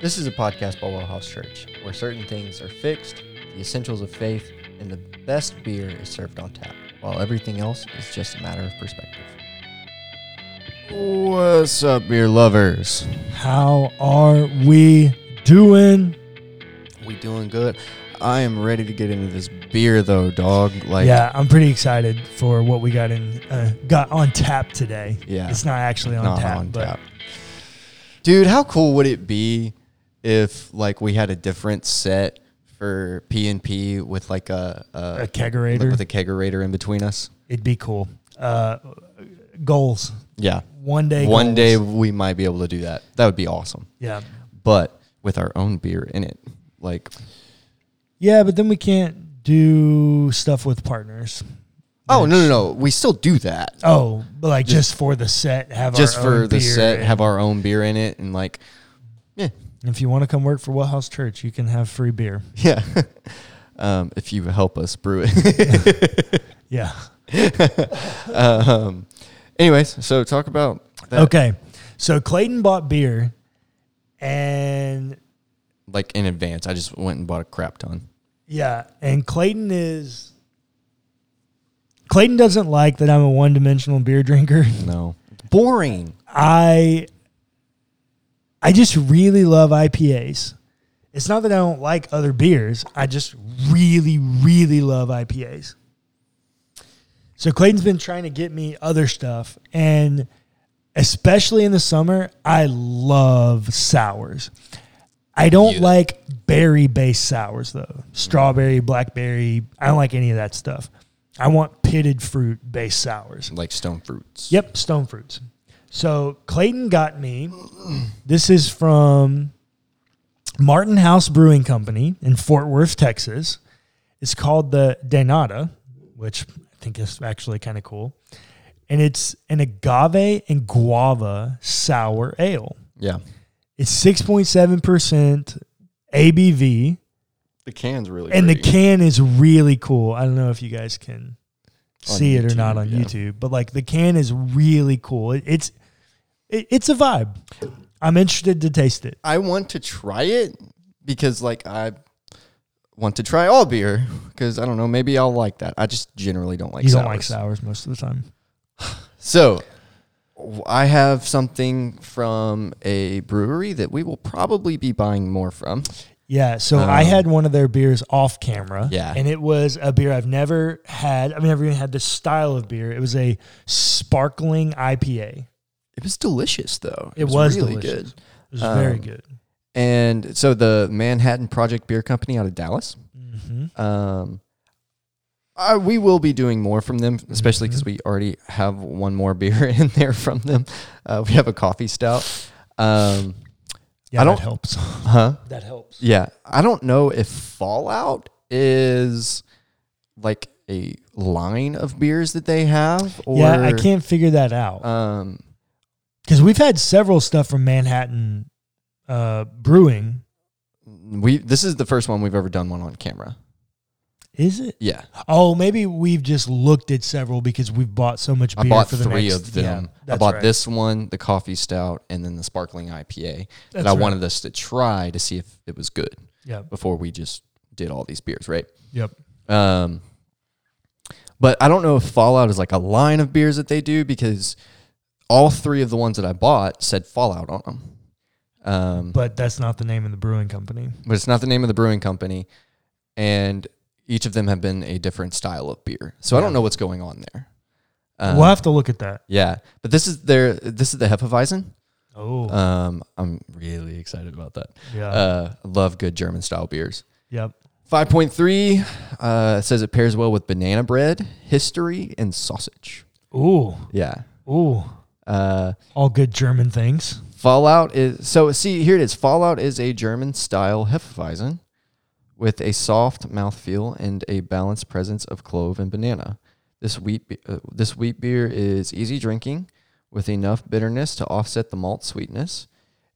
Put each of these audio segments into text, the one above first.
This is a podcast by Well House Church, where certain things are fixed, the essentials of faith, and the best beer is served on tap, while everything else is just a matter of perspective. What's up, beer lovers? How are we doing? We doing good. I am ready to get into this beer, though, dog. Like, yeah, I'm pretty excited for what we got in uh, got on tap today. Yeah. it's not actually on not tap, on but tap. Dude, how cool would it be if like we had a different set for P and P with like a, a, a kegerator, with a kegerator in between us? it'd be cool. Uh, goals. Yeah. One day. One goals. day we might be able to do that. That would be awesome. Yeah. But with our own beer in it. Like Yeah, but then we can't do stuff with partners. Oh no no no. We still do that. Oh, but like just, for the set, have Just for the beer set, have our own beer in it and like yeah. If you want to come work for Well House Church, you can have free beer. Yeah. um, if you help us brew it. Yeah. um, anyways, so talk about that. Okay. So Clayton bought beer, and Like in advance, I just went and bought a crap ton. yeah, and Clayton is. Clayton doesn't like that I'm a one dimensional beer drinker. No, boring. I I just really love IPAs. It's not that I don't like other beers. I just really, really love IPAs. So Clayton's been trying to get me other stuff, and especially in the summer, I love sours. I don't Yeah. like berry-based sours though. Strawberry, blackberry. I don't like any of that stuff. I want pitted fruit-based sours. Like stone fruits. Yep, stone fruits. So Clayton got me. This is from Martin House Brewing Company in Fort Worth, Texas. It's called the Denata, which I think is actually kind of cool. And it's an agave and guava sour ale. Yeah. It's 6.7% ABV, The can's really and the can is really cool. I don't know if you guys can see it or not on yeah. YouTube, but like the can is really cool. It, it's it, it's a vibe. I'm interested to taste it. I want to try it because like I want to try all beer because I don't know maybe I'll like that. I just generally don't like you sours. don't like sours most of the time. So I have something from a brewery that we will probably be buying more from. Yeah, so I Um, had one of their beers off camera. Yeah. And it was a beer I've never had. I've never even had this style of beer. It was a sparkling IPA. It was delicious though. It, was, really delicious. good. It was very Um, good. And so the Manhattan Project Beer Company out of Dallas. hmm Um, I, we will be doing more from them, especially because Mhm. we already have one more beer in there from them. Uh, we have a coffee stout. Um, Yeah, I that don't- helps. huh? that helps. Yeah, I don't know if Fallout is like a line of beers that they have, or yeah, I can't figure that out. Um, Because we've had several stuff from Manhattan uh, Brewing. we this is the first one we've ever done one on camera. Is it? Yeah, Oh, maybe we've just looked at several because we've bought so much beer I bought for the three next, of them. Yeah, I bought right. this one, the coffee stout, and then the sparkling IPA. That I right. wanted us to try to see if it was good Yep. before we just did all these beers, right? Yep. Um, but I don't know if Fallout is like a line of beers that they do because all three of the ones that I bought said Fallout on them. Um, but, that's not the name of the brewing company. But it's not the name of the brewing company, and each of them have been a different style of beer. So I don't know what's going on there. Um, we'll have to look at that. Yeah, but this is their this is the Hefeweizen. Oh, Um, I'm really excited about that. yeah. Uh, love good German style beers. yep. 5.3 uh, says it pairs well with banana bread, history, and sausage. Ooh. Yeah. Ooh. Uh, All good German things. Fallout is so see here it is. Fallout is a German style Hefeweizen with a soft mouthfeel and a balanced presence of clove and banana. This wheat be- uh, this wheat beer is easy drinking with enough bitterness to offset the malt sweetness.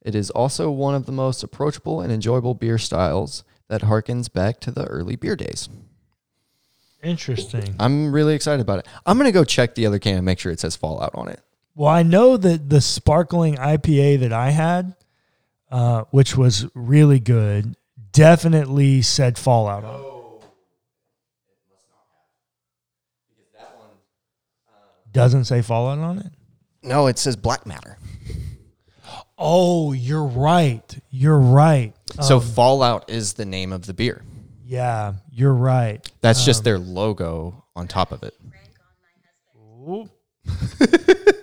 It is also one of the most approachable and enjoyable beer styles that harkens back to the early beer days. Interesting. I'm really excited about it. I'm gonna go check the other can and make sure it says Fallout on it. Well, I know that the sparkling IPA that I had, uh, which was really good. Definitely said Fallout on. it. Doesn't say Fallout on it. No, it says black matter. Oh, you're right. You're right. so Um, Fallout is the name of the beer. yeah, you're right. That's just their logo on top of it. Ooh.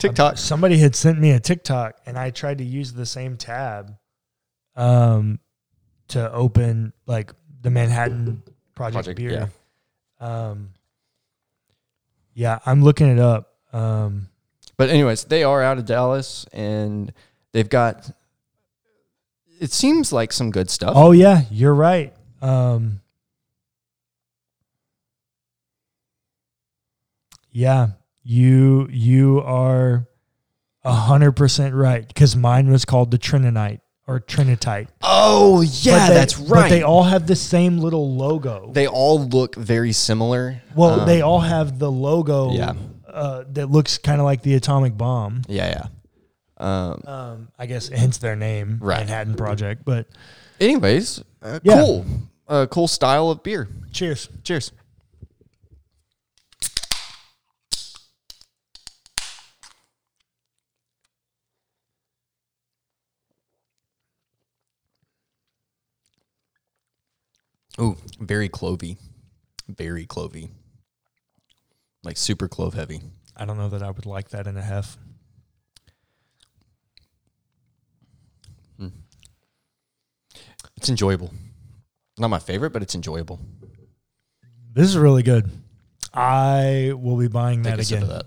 TikTok. Somebody had sent me a TikTok, and I tried to use the same tab, um, to open like the Manhattan Project, Project, beer. Um, yeah, I'm looking it up. Um, But anyways, they are out of Dallas and they've got it seems like some good stuff. oh yeah, you're right. Um, yeah, you you are a hundred percent right because mine was called the Trinitite or Trinitite. Oh, yeah, they- that's right. But they all have the same little logo. They all look very similar. well, Um, they all have the logo Yeah. uh, that looks kind of like the atomic bomb. Yeah, yeah. Um, Um, I guess hence their name, Right. Manhattan Project. But anyways, uh, Yeah. cool. Uh, cool style of beer. cheers. Cheers. Ooh, very clovey. Very clovey. Like super clove heavy. I don't know that I would like that in a hef. Hmm. It's enjoyable. Not my favorite, but it's enjoyable. This is really good. I will be buying Take that a sip again. of that.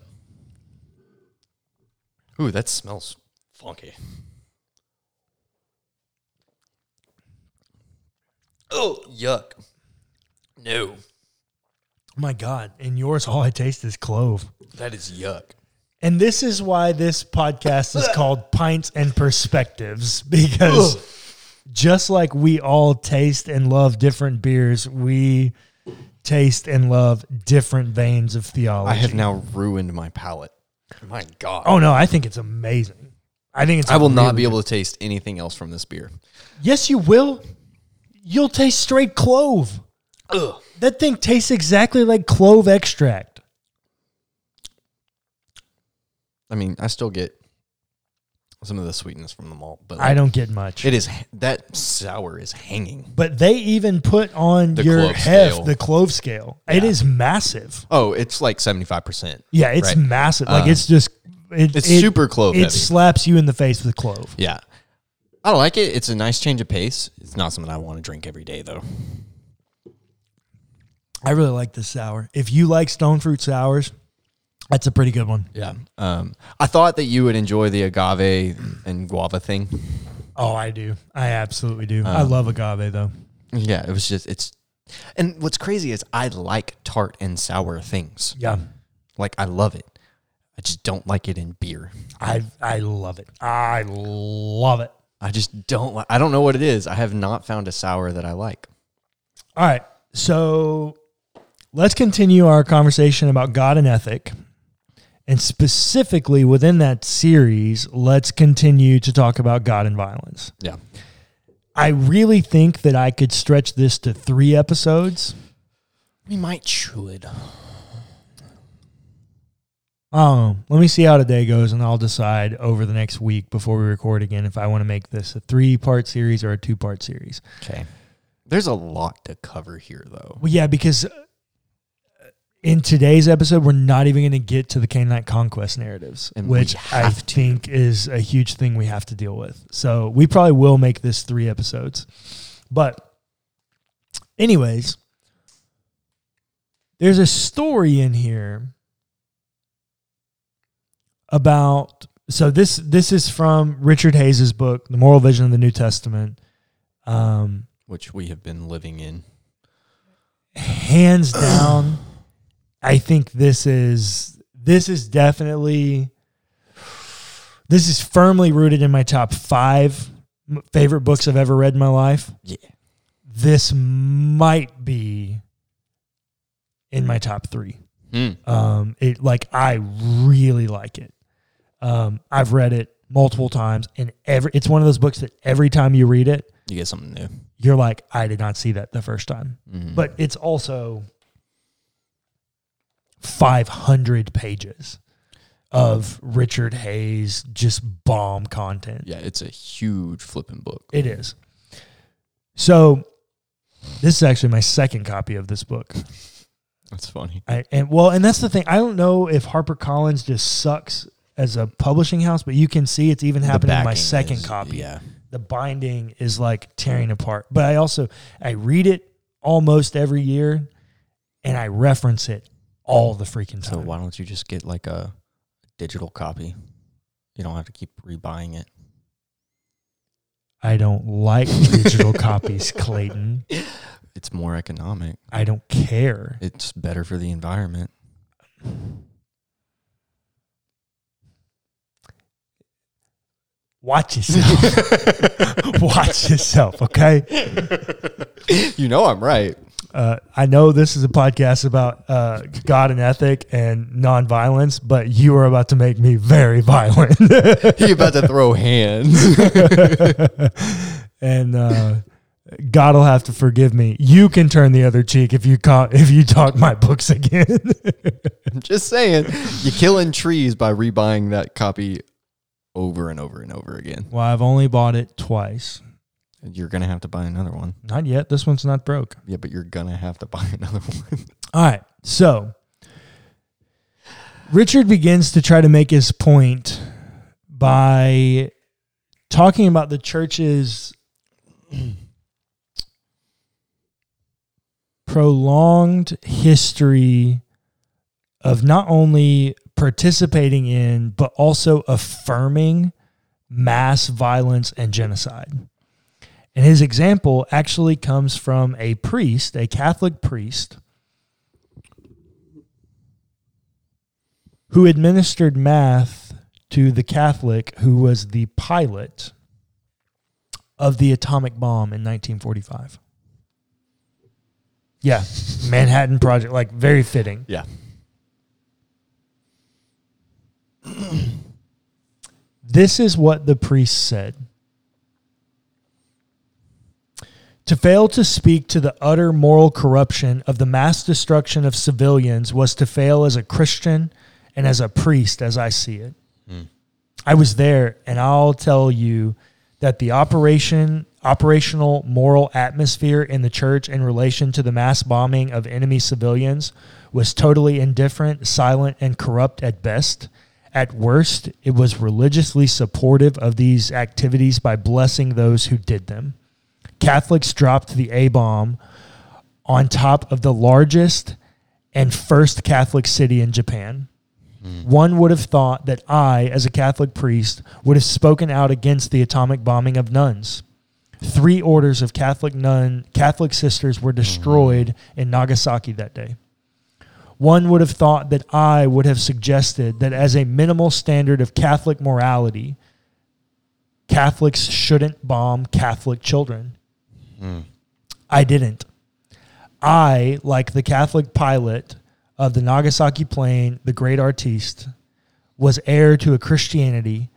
Ooh, that smells funky. Oh, yuck. No, Oh My God. In yours, all I taste is clove. that is yuck. And this is why this podcast is called Pints and Perspectives because just like we all taste and love different beers, we taste and love different veins of theology. I have now ruined my palate. My God. Oh no, I think it's amazing. I think it's. I will not be able to taste anything else from this beer. Yes, you will. You'll taste straight clove. Ugh. That thing tastes exactly like clove extract. I mean, I still get some of the sweetness from the malt, but I don't get much. it is that sour is hanging. but they even put on The your clove hef scale. the clove scale. It Yeah. is massive. Oh, it's like 75%. Yeah, it's Right. massive. Like Uh, it's just it, It's it- super clove It heavy. slaps you in the face with clove. Yeah. I like it. It's a nice change of pace. It's not something I want to drink every day, though. I really like this sour. If you like stone fruit sours, that's a pretty good one. Yeah. Um, I thought that you would enjoy the agave and guava thing. Oh, I do. I absolutely do. Uh, I love agave though. Yeah, it was just, it's, and what's crazy is I like tart and sour things. Yeah. Like, I love it. I just don't like it in beer. I I love it. I love it. I just don't, li- I don't know what it is. I have not found a sour that I like. All right. So let's continue our conversation about God and ethic. And specifically within that series, let's continue to talk about God and violence. Yeah. I really think that I could stretch this to three episodes. We might should. Oh, let me see how today goes, and I'll decide over the next week before we record again if I want to make this a three part series or a two part series. Okay. There's a lot to cover here, though. Well, yeah, because uh, in today's episode, we're not even going to get to the Canaanite conquest narratives, And which I to. think is a huge thing we have to deal with. So we probably will make this three episodes. But, anyways, there's a story in here about so this this is from Richard Hays's book, The Moral Vision of the New Testament. Um, Which we have been living in. hands down i think this is this is definitely this is firmly rooted in my top five favorite books i've ever read in my life Yeah. this might be in my top three Hmm. um it like i really like it um i've read it multiple times, and every it's one of those books that every time you read it, You get something new. you're like, I did not see that the first time. Mhm. But it's also 500 pages of Richard Hays just bomb content. yeah, it's a huge flipping book. It is. So this is actually my second copy of this book. That's funny. I, and well, and that's the thing. I don't know if HarperCollins just sucks as a publishing house, but you can see it's even happening in my second is- copy. Yeah. The binding is like tearing apart. But I also I read it almost every year and I reference it all the freaking time. So why don't you just get like a digital copy? You don't have to keep rebuying it. I don't like digital copies, Clayton. It's more economic. I don't care. It's better for the environment. Watch yourself. Watch yourself, okay? you know I'm right. Uh, I know this is a podcast about uh, God and ethic and nonviolence, but you are about to make me very violent. He about to throw hands. and uh, God will have to forgive me. You can turn the other cheek if you ca- if you talk my books again. I'm just saying, you're killing trees by rebuying that copy over and over and over again. well, I've only bought it twice. You're gonna have to buy another one. Not yet. This one's not broke. Yeah, but you're gonna have to buy another one. All right. So Richard begins to try to make his point by talking about the church's prolonged history of not only participating in, but also affirming mass violence and genocide. And his example actually comes from a priest, a Catholic priest, who administered math to the Catholic who was the pilot of the atomic bomb in 1945. Yeah, Manhattan Project, like very fitting. Yeah. This is what the priest said. To fail to speak to the utter moral corruption of the mass destruction of civilians was to fail as a Christian and as a priest, as I see it. Hmm. I was there, and I'll tell you that the operation, operational moral atmosphere in the church in relation to the mass bombing of enemy civilians was totally indifferent, silent, and corrupt at best. At worst, it was religiously supportive of these activities by blessing those who did them. Catholics dropped the A bomb on top of the largest and first Catholic city in Japan. Hmm. One would have thought that I, as a Catholic priest, would have spoken out against the atomic bombing of nuns. Three orders of Catholic nun Catholic sisters were hmm. destroyed in Nagasaki that day. One would have thought that I would have suggested that as a minimal standard of Catholic morality, Catholics shouldn't bomb Catholic children. Hmm. I didn't. I, like the Catholic pilot of the Nagasaki plane, the great artiste, was heir to a Christianity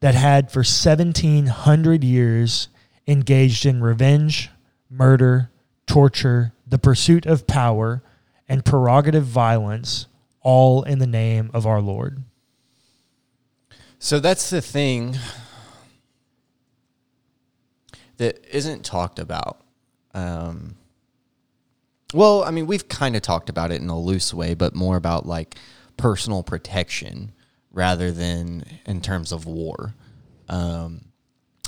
that had for 1700 years engaged in revenge, murder, torture, the pursuit of power, and prerogative violence, all in the name of our Lord. So that's the thing that isn't talked about. Um, well, I mean, we've kind of talked about it in a loose way, but more about like personal protection rather than in terms of war. Um,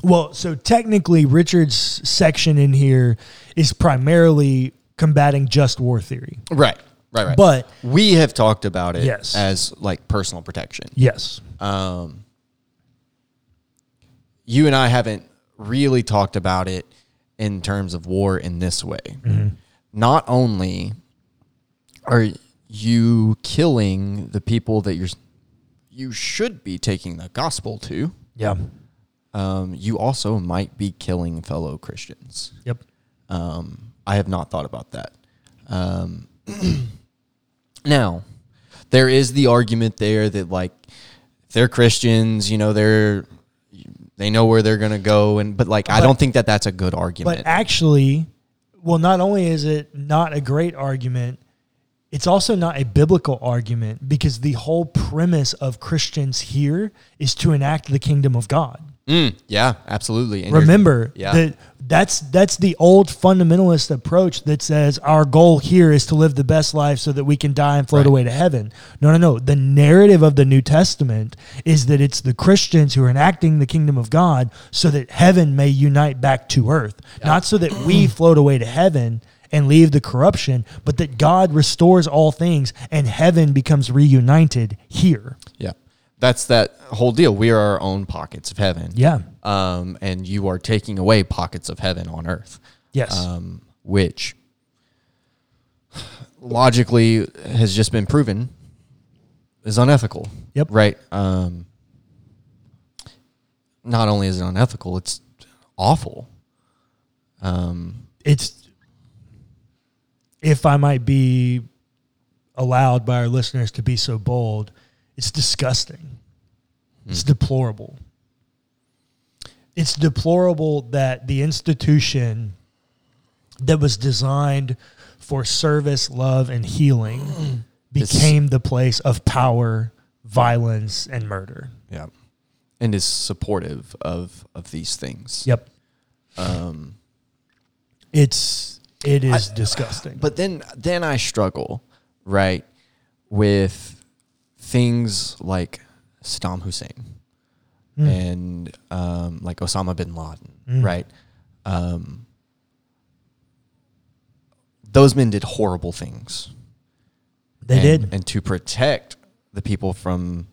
Well, so technically, Richard's section in here is primarily combating just war theory. right, right, right. But we have talked about it Yes. as like personal protection. yes, um, you and I haven't really talked about it in terms of war in this way. Not only are you killing the people that you're you should be taking the gospel to, yeah, um, you also might be killing fellow Christians. yep, Um, I have not thought about that. Um, now, there is the argument there that like they're Christians, you know, they're They know where they're gonna go, and but like I But- don't think that that's a good argument. But actually, well, not only is it not a great argument, it's also not a biblical argument because the whole premise of Christians here is to enact the kingdom of God. Mm, yeah, absolutely. And Remember yeah. that that's that's the old fundamentalist approach that says our goal here is to live the best life so that we can die and float Right. away to heaven. No, no, no. The narrative of the New Testament is that it's the Christians who are enacting the kingdom of God so that heaven may unite back to earth, not so that we float away to heaven and leave the corruption, but that God restores all things and heaven becomes reunited here. That's that whole deal. We are our own pockets of heaven. Yeah. um, and you are taking away pockets of heaven on earth. Yes. um, which logically has just been proven is unethical. Yep. Right. Um, not only is it unethical, it's awful. Um, it's if I might be allowed by our listeners to be so bold, it's disgusting. It's deplorable. It's deplorable that the institution that was designed for service, love, and healing became the place of power, violence, and murder. yeah, and is supportive of of these things. Yep. Um, It's it is disgusting. but then then I struggle, right, with things like Saddam Hussein Mm. and um, like Osama bin Laden, Mm. right? Um, those men did horrible things. they and, did. and to protect the people from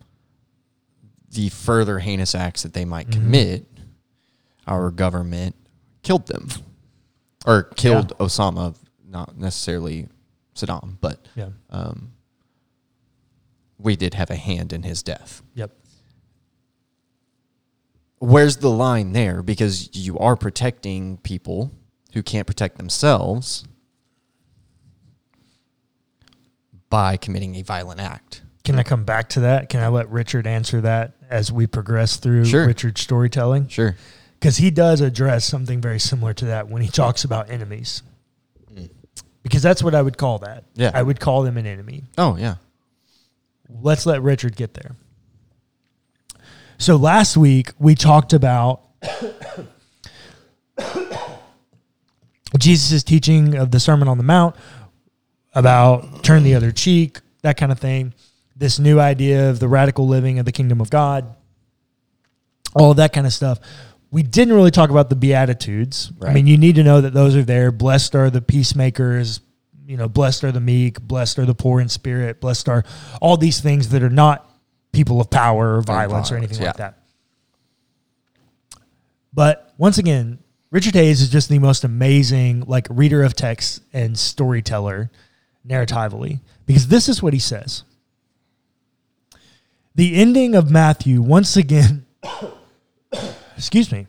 the further heinous acts that they might Mm-hmm. commit, our government killed them or killed Osama, not necessarily Saddam, but yeah. um, we did have a hand in his death. Yep. Where's the line there? Because you are protecting people who can't protect themselves by committing a violent act. Can I come back to that? Can I let Richard answer that as we progress through Sure. Richard's storytelling? Sure. Because he does address something very similar to that when he talks about enemies. Mm. Because that's what I would call that. Yeah. I would call them an enemy. Oh, yeah. Let's let Richard get there. So last week we talked about Jesus' teaching of the Sermon on the Mount about turn the other cheek, that kind of thing. This new idea of the radical living of the kingdom of God, all that kind of stuff. We didn't really talk about the Beatitudes. I mean, you need to know that those are there. Blessed are the peacemakers, you know, blessed are the meek, blessed are the poor in spirit, blessed are all these things that are not people of power or violence or anything like that. But once again, Richard Hays is just the most amazing like reader of text and storyteller narratively because this is what he says. The ending of Matthew once again excuse me.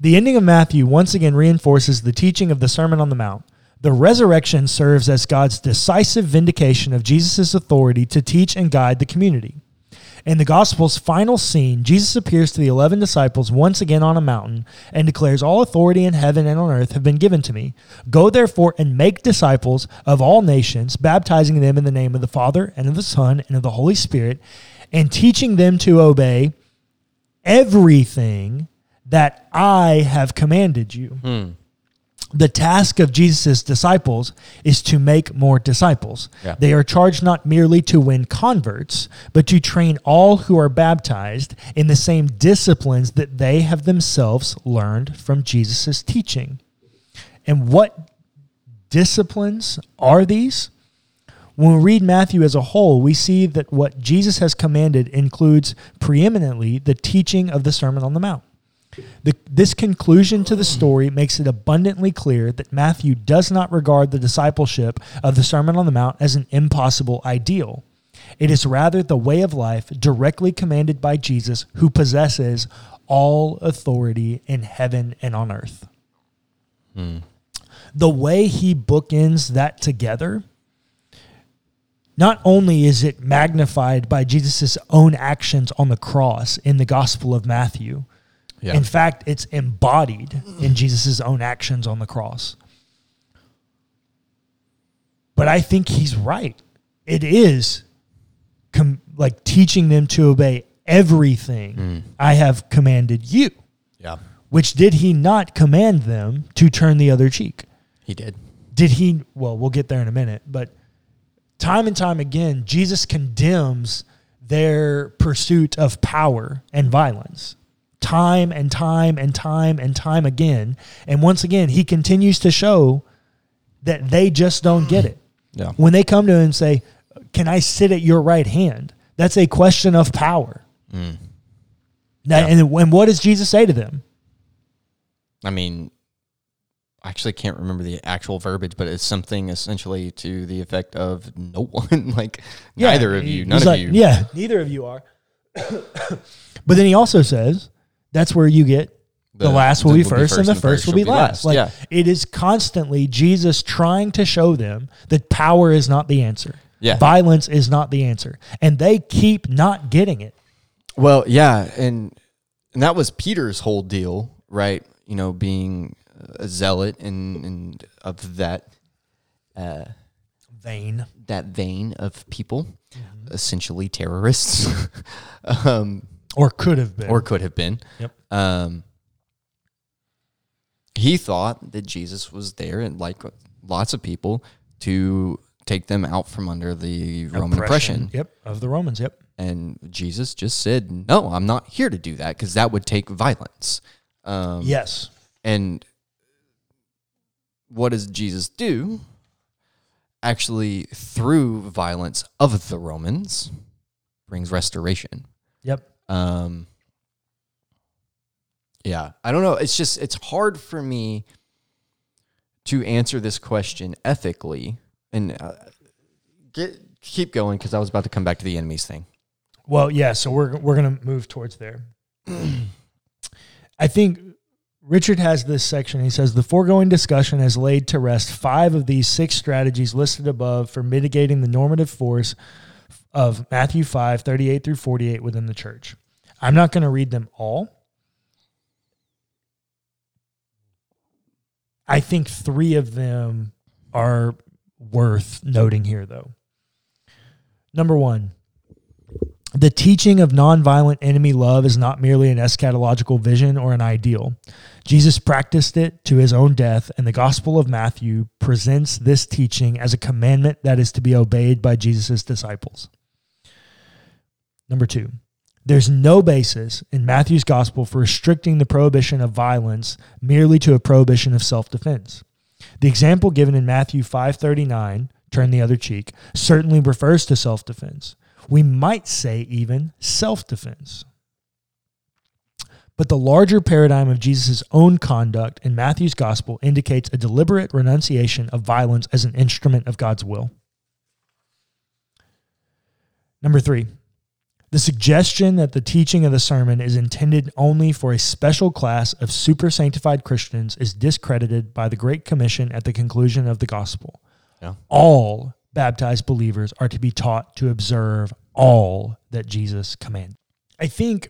The ending of Matthew once again reinforces the teaching of the Sermon on the Mount. The resurrection serves as God's decisive vindication of Jesus' authority to teach and guide the community. In the Gospel's final scene, Jesus appears to the 11 disciples once again on a mountain and declares, All authority in heaven and on earth have been given to me. Go therefore and make disciples of all nations, baptizing them in the name of the Father and of the Son and of the Holy Spirit, and teaching them to obey everything that I have commanded you. Hmm. The task of Jesus' disciples is to make more disciples. Yeah. They are charged not merely to win converts, but to train all who are baptized in the same disciplines that they have themselves learned from Jesus' teaching. And what disciplines are these? When we read Matthew as a whole, we see that what Jesus has commanded includes preeminently the teaching of the Sermon on the Mount. The, this conclusion to the story makes it abundantly clear that Matthew does not regard the discipleship of the Sermon on the Mount as an impossible ideal. It is rather the way of life directly commanded by Jesus, who possesses all authority in heaven and on earth. Hmm. The way he bookends that together not only is it magnified by Jesus' own actions on the cross in the Gospel of Matthew, Yeah. In fact, it's embodied in Jesus' own actions on the cross. But I think he's right. It is com- like teaching them to obey everything mm. I have commanded you. Yeah. Which did he not command them to turn the other cheek? He did. Did he? Well, we'll get there in a minute. But time and time again, Jesus condemns their pursuit of power and violence. Time and time and time and time again. And once again, he continues to show that they just don't get it. Yeah. When they come to him and say, Can I sit at your right hand? That's a question of power. Mm. Now, and, and what does Jesus say to them? I mean, I actually can't remember the actual verbiage, but it's something essentially to the effect of no one, like neither of you, none of like, you. Yeah, neither of you are. but then he also says that's where you get the, The- last will the be first, and the first will be last. Like yeah. it is constantly Jesus trying to show them that power is not the answer. Yeah. Violence is not the answer. And they keep not getting it. Well, yeah, and and that was Peter's whole deal, right? You know, being a zealot and and of that uh, Vain. that vein of people, essentially terrorists, um, Or could have been. or could have been. Yep. Um, he thought that Jesus was there, and like lots of people, to take them out from under the Roman oppression. Yep. Of the Romans. Yep. And Jesus just said, "No, I'm not here to do that because that would take violence." Um, Yes. And what does Jesus do? Actually, through violence of the Romans, brings restoration. Yep. Um, yeah, I don't know. It's just it's hard for me to answer this question ethically. And uh, get keep going because I was about to come back to the enemies thing. Well, yeah, so we're we're gonna move towards there. I think Richard has this section. He says the foregoing discussion has laid to rest five of these six strategies listed above for mitigating the normative force of Matthew 5, 38 through 48 within the church. I'm not going to read them all. I think three of them are worth noting here, though. Number one, the teaching of nonviolent enemy love is not merely an eschatological vision or an ideal. Jesus practiced it to his own death, and the Gospel of Matthew presents this teaching as a commandment that is to be obeyed by Jesus' disciples. Number two, there's no basis in Matthew's Gospel for restricting the prohibition of violence merely to a prohibition of self defense. The example given in Matthew 5:39, turn the other cheek, certainly refers to self-defense. We might say even self-defense. But the larger paradigm of Jesus' own conduct in Matthew's gospel indicates a deliberate renunciation of violence as an instrument of God's will. Number 3. The suggestion that the teaching of the sermon is intended only for a special class of super sanctified Christians is discredited by the Great Commission at the conclusion of the gospel. Yeah. All baptized believers are to be taught to observe all that Jesus commanded. I think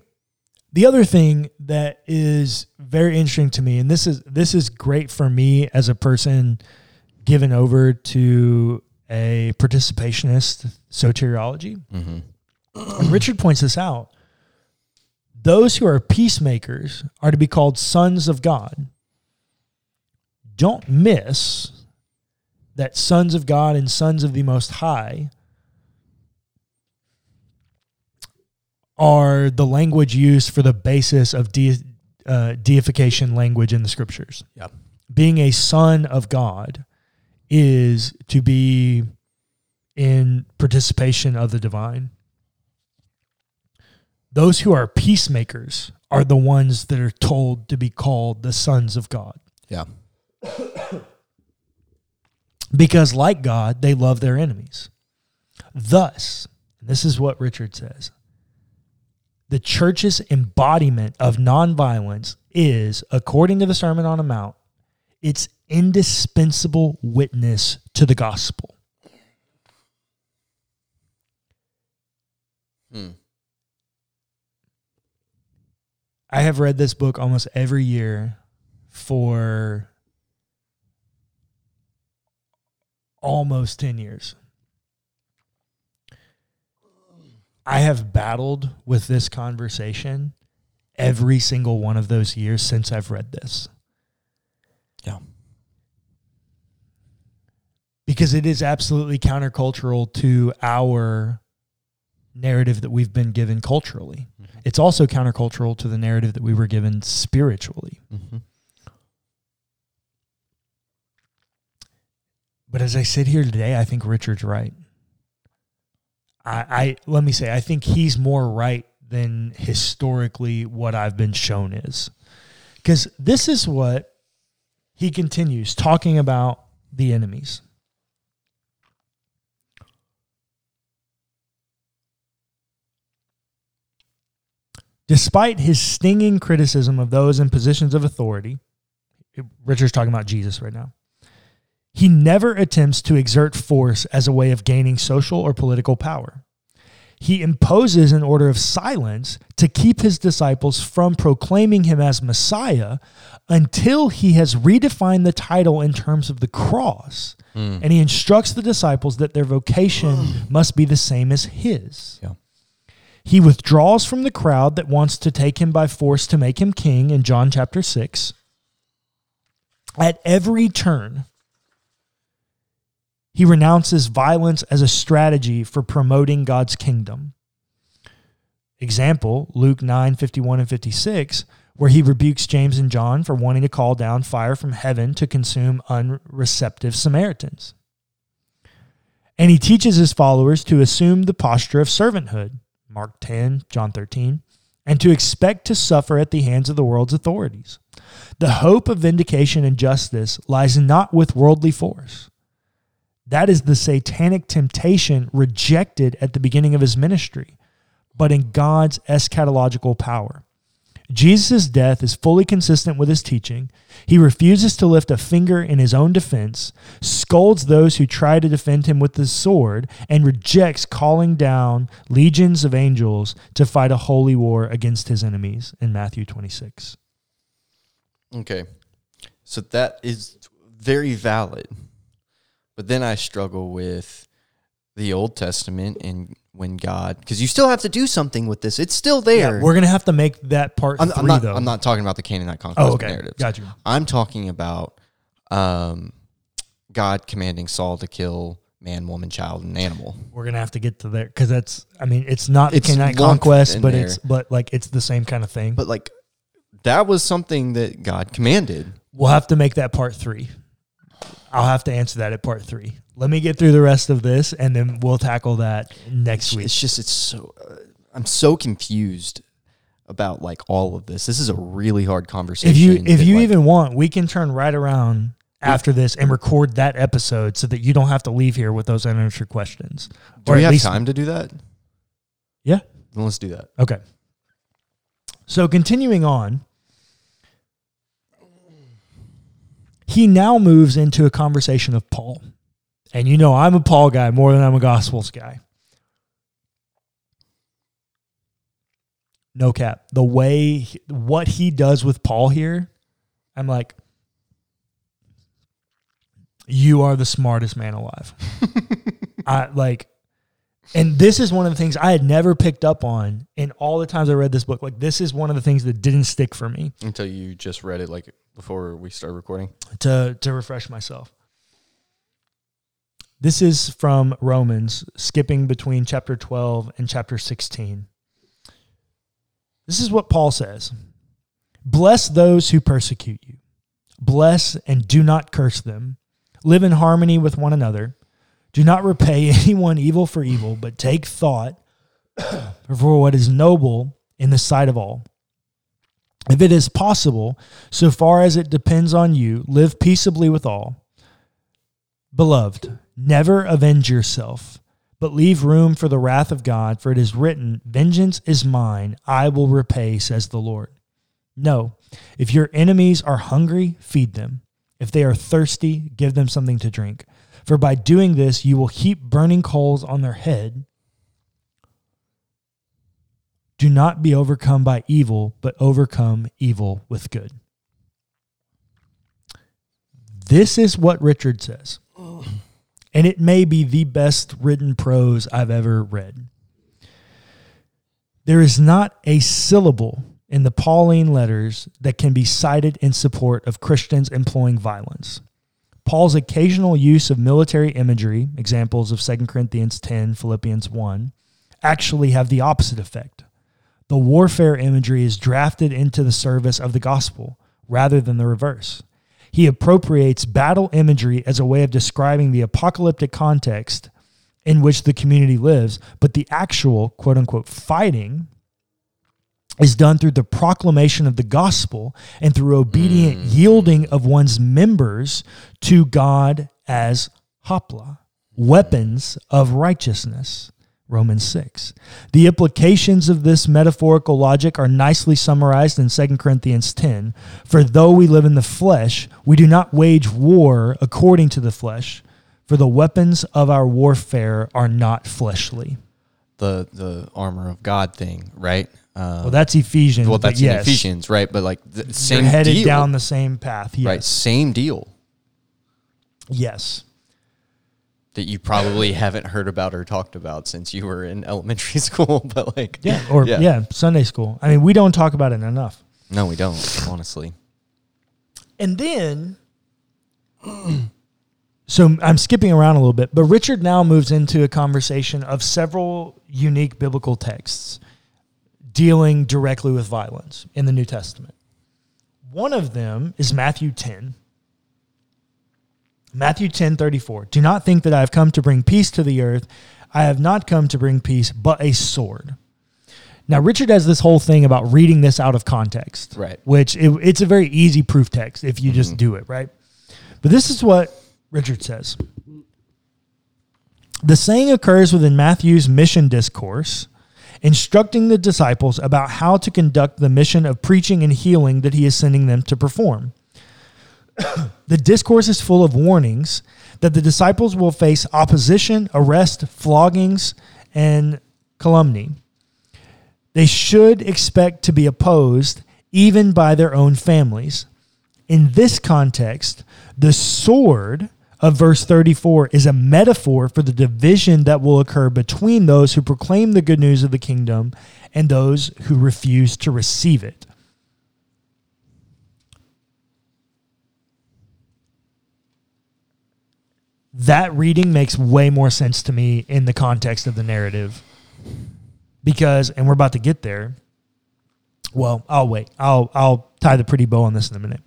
the other thing that is very interesting to me, and this is this is great for me as a person given over to a participationist soteriology. Mm-hmm. Richard points this out. Those who are peacemakers are to be called sons of God. Don't miss that sons of God and sons of the Most High are the language used for the basis of de- uh, deification language in the scriptures. Yeah. Being a son of God is to be in participation of the divine. Those who are peacemakers are the ones that are told to be called the sons of God. Yeah. Because, like God, they love their enemies. Thus, this is what Richard says the church's embodiment of nonviolence is, according to the Sermon on the Mount, its indispensable witness to the gospel. Hmm. I have read this book almost every year for almost 10 years. I have battled with this conversation every single one of those years since I've read this. Yeah. Because it is absolutely countercultural to our narrative that we've been given culturally. Mm-hmm. It's also countercultural to the narrative that we were given spiritually. Mm-hmm. But as I sit here today, I think Richard's right. I, I let me say, I think he's more right than historically what I've been shown is. Because this is what he continues talking about the enemies. Despite his stinging criticism of those in positions of authority, Richard's talking about Jesus right now. He never attempts to exert force as a way of gaining social or political power. He imposes an order of silence to keep his disciples from proclaiming him as Messiah until he has redefined the title in terms of the cross. Mm. And he instructs the disciples that their vocation must be the same as his. Yeah. He withdraws from the crowd that wants to take him by force to make him king in John chapter 6. At every turn, he renounces violence as a strategy for promoting God's kingdom. Example, Luke 9 51 and 56, where he rebukes James and John for wanting to call down fire from heaven to consume unreceptive Samaritans. And he teaches his followers to assume the posture of servanthood, Mark 10, John 13, and to expect to suffer at the hands of the world's authorities. The hope of vindication and justice lies not with worldly force that is the satanic temptation rejected at the beginning of his ministry, but in God's eschatological power. Jesus' death is fully consistent with his teaching. He refuses to lift a finger in his own defense, scolds those who try to defend him with the sword, and rejects calling down legions of angels to fight a holy war against his enemies in Matthew 26. Okay. So that is very valid. But then I struggle with the Old Testament and when God, because you still have to do something with this. It's still there. Yeah, we're gonna have to make that part I'm, 3 I'm not. though. I'm not talking about the Canaanite conquest oh, okay. narratives. Got you. I'm talking about um, God commanding Saul to kill man, woman, child, and animal. We're gonna have to get to there because that's. I mean, it's not the It's Canaanite conquest, but there. it's but like it's the same kind of thing. But like, that was something that God commanded. we'll have to make that part three. I'll have to answer that at part three. Let me get through the rest of this, and then we'll tackle that next week. It's just it's so uh, I'm so confused about like all of this. This is a really hard conversation. If you if that, you like, even want, we can turn right around after this and record that episode so that you don't have to leave here with those unanswered questions. do or we at have least- time to do that? Yeah. Then let's do that. Okay. So continuing on, he now moves into a conversation of Paul. And you know, I'm a Paul guy more than I'm a Gospels guy. No cap. The way, what he does with Paul here, I'm like, you are the smartest man alive. I like, and this is one of the things I had never picked up on in all the times I read this book. Like, this is one of the things that didn't stick for me Until you just read it like before we start recording. to to refresh myself. This is from Romans, skipping between chapter 12 and chapter 16. This is what Paul says Bless those who persecute you, bless and do not curse them. Live in harmony with one another. Do not repay anyone evil for evil, but take thought for what is noble in the sight of all. If it is possible, so far as it depends on you, live peaceably with all. Beloved, never avenge yourself, but leave room for the wrath of God, for it is written, Vengeance is mine, I will repay, says the Lord. No, if your enemies are hungry, feed them. If they are thirsty, give them something to drink. For by doing this, you will heap burning coals on their head. Do not be overcome by evil, but overcome evil with good. This is what Richard says. And it may be the best written prose I've ever read. There is not a syllable in the Pauline letters that can be cited in support of Christians employing violence. Paul's occasional use of military imagery, examples of 2 Corinthians 10, Philippians 1, actually have the opposite effect. The warfare imagery is drafted into the service of the gospel rather than the reverse. He appropriates battle imagery as a way of describing the apocalyptic context in which the community lives, but the actual quote unquote fighting is done through the proclamation of the gospel and through obedient mm. yielding of one's members to God as hopla, weapons of righteousness. Romans 6. The implications of this metaphorical logic are nicely summarized in 2 Corinthians 10. For though we live in the flesh, we do not wage war according to the flesh, for the weapons of our warfare are not fleshly. The the armor of God thing, right? Uh, well, that's Ephesians. Well, that's yes. Ephesians, right? But like the same You're headed deal. down the same path, yes. right? Same deal. Yes. That you probably haven't heard about or talked about since you were in elementary school, but like yeah, or yeah. yeah, Sunday school. I mean, we don't talk about it enough. No, we don't, honestly. And then so I'm skipping around a little bit, but Richard now moves into a conversation of several unique biblical texts dealing directly with violence in the New Testament. One of them is Matthew 10. Matthew 10 34. Do not think that I have come to bring peace to the earth. I have not come to bring peace, but a sword. Now, Richard has this whole thing about reading this out of context, right? Which it, it's a very easy proof text if you mm-hmm. just do it, right? But this is what Richard says. The saying occurs within Matthew's mission discourse instructing the disciples about how to conduct the mission of preaching and healing that he is sending them to perform. The discourse is full of warnings that the disciples will face opposition, arrest, floggings, and calumny. They should expect to be opposed even by their own families. In this context, the sword of verse 34 is a metaphor for the division that will occur between those who proclaim the good news of the kingdom and those who refuse to receive it. That reading makes way more sense to me in the context of the narrative. Because, and we're about to get there. Well, I'll wait. I'll I'll tie the pretty bow on this in a minute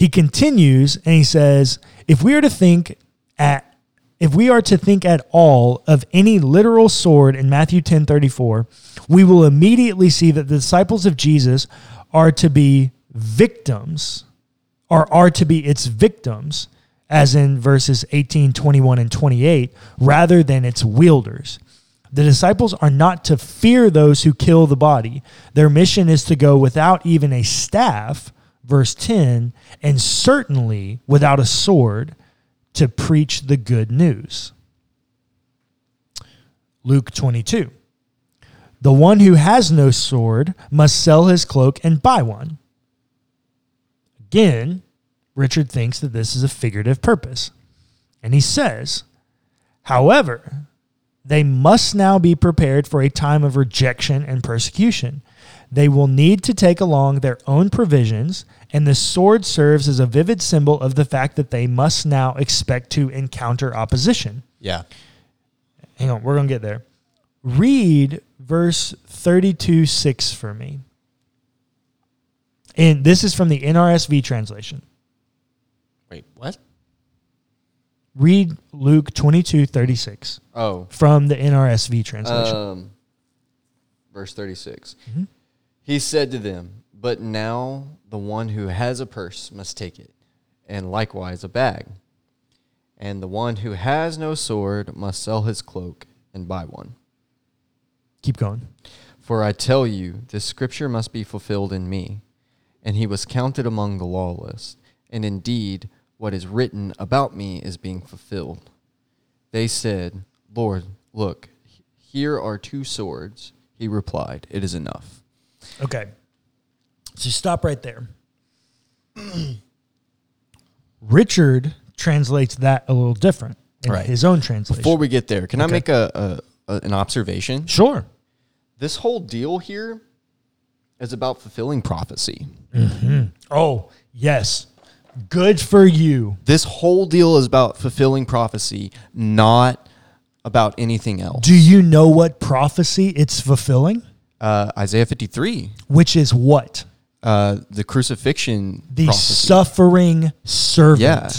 he continues and he says, if we are to think at if we are to think at all of any literal sword in Matthew 10 34, we will immediately see that the disciples of Jesus are to be victims, or are to be its victims, as in verses 18, 21, and 28, rather than its wielders. The disciples are not to fear those who kill the body. Their mission is to go without even a staff verse 10, and certainly without a sword to preach the good news. Luke 22. The one who has no sword must sell his cloak and buy one. Again, Richard thinks that this is a figurative purpose. And he says, however, they must now be prepared for a time of rejection and persecution. They will need to take along their own provisions and the sword serves as a vivid symbol of the fact that they must now expect to encounter opposition. Yeah. Hang on, we're going to get there. Read verse 32 6 for me. And this is from the NRSV translation. Wait, what? Read Luke 22 36. Oh. From the NRSV translation. Um, verse 36. Mm-hmm. He said to them, But now the one who has a purse must take it, and likewise a bag. And the one who has no sword must sell his cloak and buy one. Keep going. For I tell you, this scripture must be fulfilled in me. And he was counted among the lawless. And indeed, what is written about me is being fulfilled. They said, Lord, look, here are two swords. He replied, It is enough. Okay. So stop right there. Richard translates that a little different in Right. his own translation. Before we get there, can I make a, a, a an observation? sure. This whole deal here is about fulfilling prophecy. Mm-hmm. Oh, yes. Good for you. This whole deal is about fulfilling prophecy, not about anything else. Do you know what prophecy it's fulfilling? Uh, Isaiah 53, Which is what? uh, the crucifixion The prophecy. suffering servant. Yeah.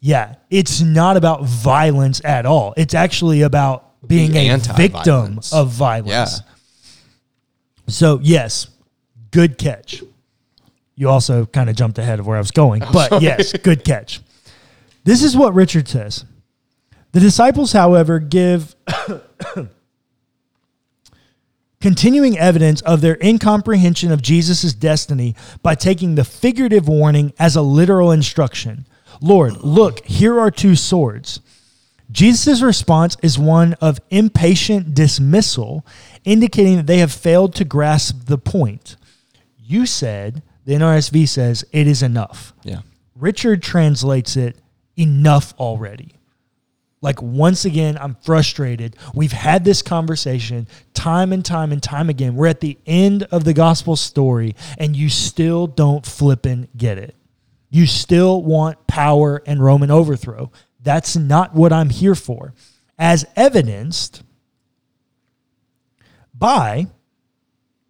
Yeah. It's not about violence at all. It's actually about being The a victim of violence. Yeah. So, yes, good catch. You also kind of jumped ahead of where I was going, but yes, good catch. This is what Richard says. The disciples, however, give continuing evidence of their incomprehension of Jesus' destiny by taking the figurative warning as a literal instruction. Lord, look, here are two swords. Jesus' response is one of impatient dismissal, indicating that they have failed to grasp the point. You said, the NRSV says, it is enough. Yeah. Richard translates it enough already. Like, once again, I'm frustrated. We've had this conversation time and time and time again. We're at the end of the gospel story, and you still don't flippin' get it. You still want power and Roman overthrow. That's not what I'm here for. As evidenced by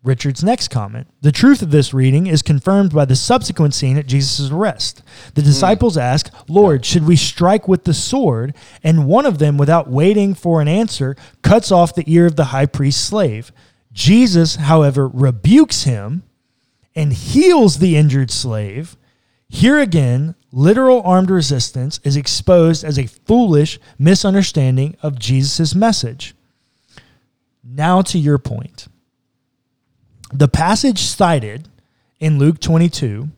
Richard's next comment. The truth of this reading is confirmed by the subsequent scene at Jesus' arrest. The hmm. disciples ask, Lord, should we strike with the sword? And one of them, without waiting for an answer, cuts off the ear of the high priest's slave. Jesus, however, rebukes him and heals the injured slave. Here again, literal armed resistance is exposed as a foolish misunderstanding of Jesus' message. Now to your point. The passage cited in Luke 22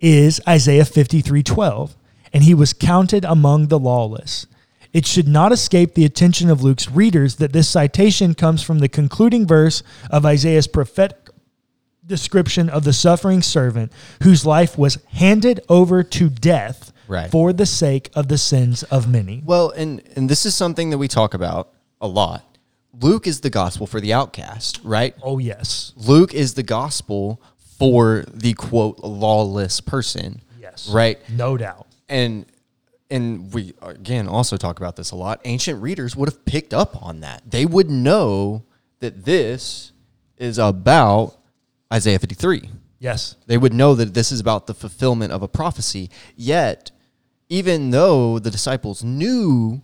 is Isaiah 53:12, and he was counted among the lawless. It should not escape the attention of Luke's readers that this citation comes from the concluding verse of Isaiah's prophetic description of the suffering servant whose life was handed over to death Right. for the sake of the sins of many. Well, and and this is something that we talk about a lot. Luke is the gospel for the outcast, right? Oh yes. Luke is the gospel for the quote lawless person. Yes. Right? No doubt. And and we again also talk about this a lot. Ancient readers would have picked up on that. They would know that this is about Isaiah 53. Yes. They would know that this is about the fulfillment of a prophecy. Yet, even though the disciples knew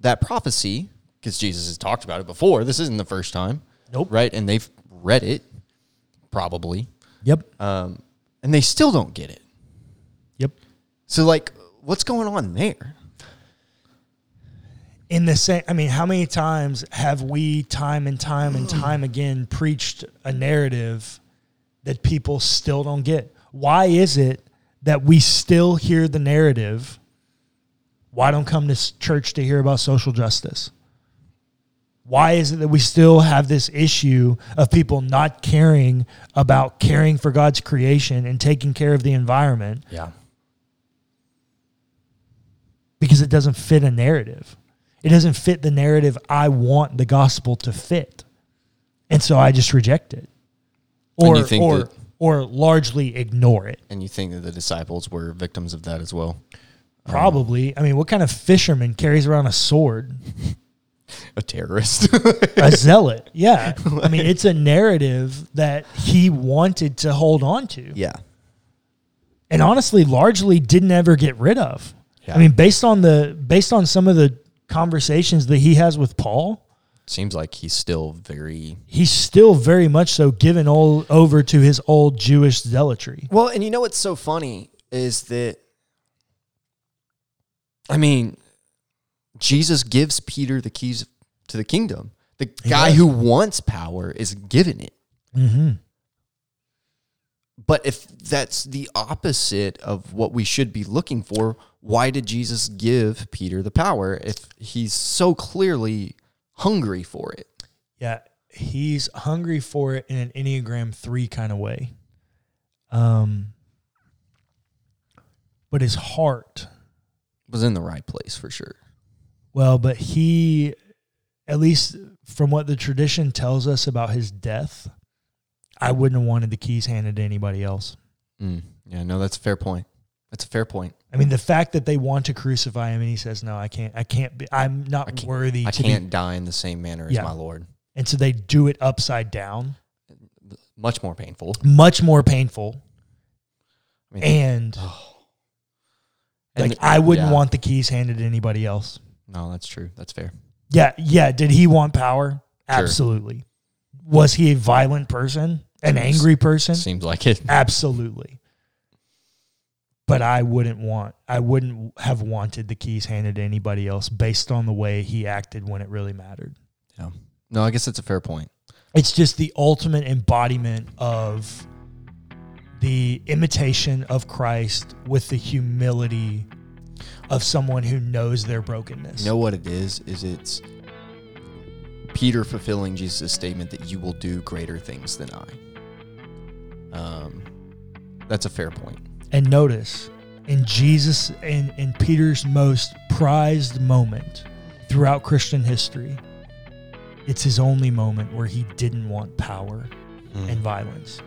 that prophecy, because Jesus has talked about it before, this isn't the first time. Nope. Right? And they've read it, probably. Yep. Um, and they still don't get it. Yep. So, like, what's going on there? in the same i mean how many times have we time and time and time again preached a narrative that people still don't get why is it that we still hear the narrative why don't come to church to hear about social justice why is it that we still have this issue of people not caring about caring for God's creation and taking care of the environment Yeah. because it doesn't fit a narrative. It doesn't fit the narrative I want the gospel to fit. And so I just reject it. Or or that- or largely ignore it. And you think that the disciples were victims of that as well? Probably. I mean, what kind of fisherman carries around a sword? A terrorist. A zealot. Yeah. I mean, it's a narrative that he wanted to hold on to. yeah. and honestly largely didn't ever get rid of. Yeah. I mean, based on the based on some of the conversations that he has with Paul, Seems like he's still very he's still very much so given all over to his old Jewish zealotry. Well, and you know what's so funny is that I mean, Jesus gives Peter the keys to the kingdom. The guy who wants power is given it. Mm-hmm. But if that's the opposite of what we should be looking for, why did Jesus give Peter the power if he's so clearly hungry for it? Yeah, he's hungry for it in an Enneagram 3 kind of way. Um but his heart, Was in the right place for sure. well, but he at least from what the tradition tells us about his death, I wouldn't have wanted the keys handed to anybody else. Mm. Yeah, no, that's a fair point. That's a fair point. I mean, the fact that they want to crucify him and he says, "No, I can't. I can't be. I'm not I worthy I to can't be." die in the same manner as my Lord. And so they do it upside down, Much more painful. much more painful. I mean, And and like, the- I wouldn't yeah. want the keys handed to anybody else. No, that's true. That's fair. Yeah, yeah. Did he want power? Sure. Absolutely. Was he a violent person? An angry person? Seems like it. Absolutely. But I wouldn't want I wouldn't have wanted the keys handed to anybody else based on the way he acted when it really mattered. Yeah. No, I guess that's a fair point. It's just the ultimate embodiment of the imitation of Christ with the humility of someone who knows their brokenness. You know what it is? Is it's Peter fulfilling Jesus' statement that you will do greater things than I. Um, that's a fair point. And notice, in Jesus in, in Peter's most prized moment throughout Christian history, it's his only moment where he didn't want power and violence.